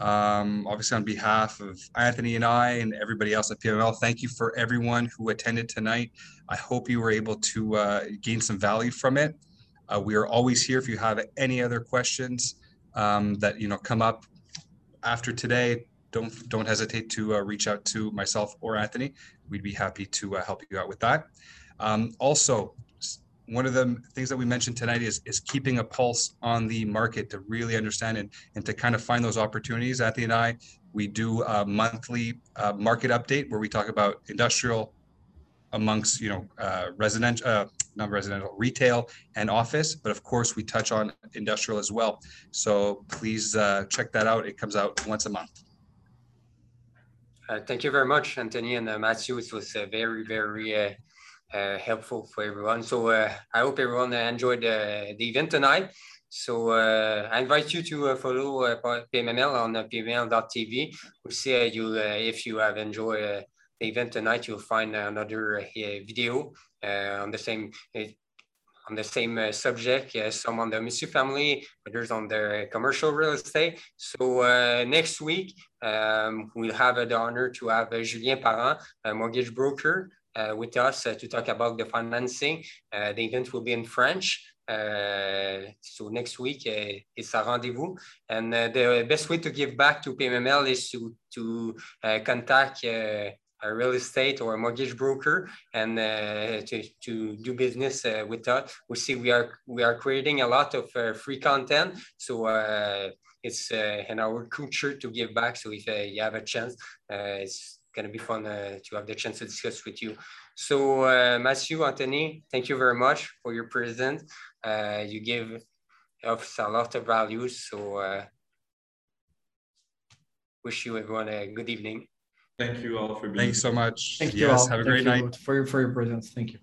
Um, obviously, on behalf of Anthony and I and everybody else at PMML, thank you for everyone who attended tonight. I hope you were able to uh, gain some value from it. Uh, we are always here if you have any other questions um, that you know come up after today. Don't don't hesitate to uh, reach out to myself or Anthony. We'd be happy to uh, help you out with that. Um, also, one of the things that we mentioned tonight is is keeping a pulse on the market to really understand and, and to kind of find those opportunities. Anthony and I, we do a monthly uh, market update where we talk about industrial amongst you know uh, residential, uh, not residential, retail and office, but of course we touch on industrial as well. So please uh, check that out. It comes out once a month. Uh, thank you very much, Anthony and uh, Matthew. It was very, very uh, helpful for everyone. So uh, I hope everyone enjoyed the event tonight. So uh, I invite you to follow PMML on pmml.tv. We'll see you if you have enjoyed the event tonight. You'll find another video on the same on the same uh, subject. Yes, some on the multifamily, others on the commercial real estate. So uh, next week, um, we'll have the honor to have Julien Parent, a mortgage broker, uh, with us uh, to talk about the financing. Uh, the event will be in French. so next week it's a rendezvous. And the best way to give back to PMML is to, to contact a real estate or a mortgage broker and uh, to, to do business uh, with us. We see we are we are creating a lot of uh, free content, so it's in our culture to give back. So if you have a chance, it's going to be fun uh, to have the chance to discuss with you. So, uh, Matthew, Anthony, thank you very much for your presence. Uh, you give us a lot of values. So, uh, wish you everyone a good evening. Thank you all for being Thanks so much. Thank yes, you all. have a Thank great night. For, your for your presence. Thank you.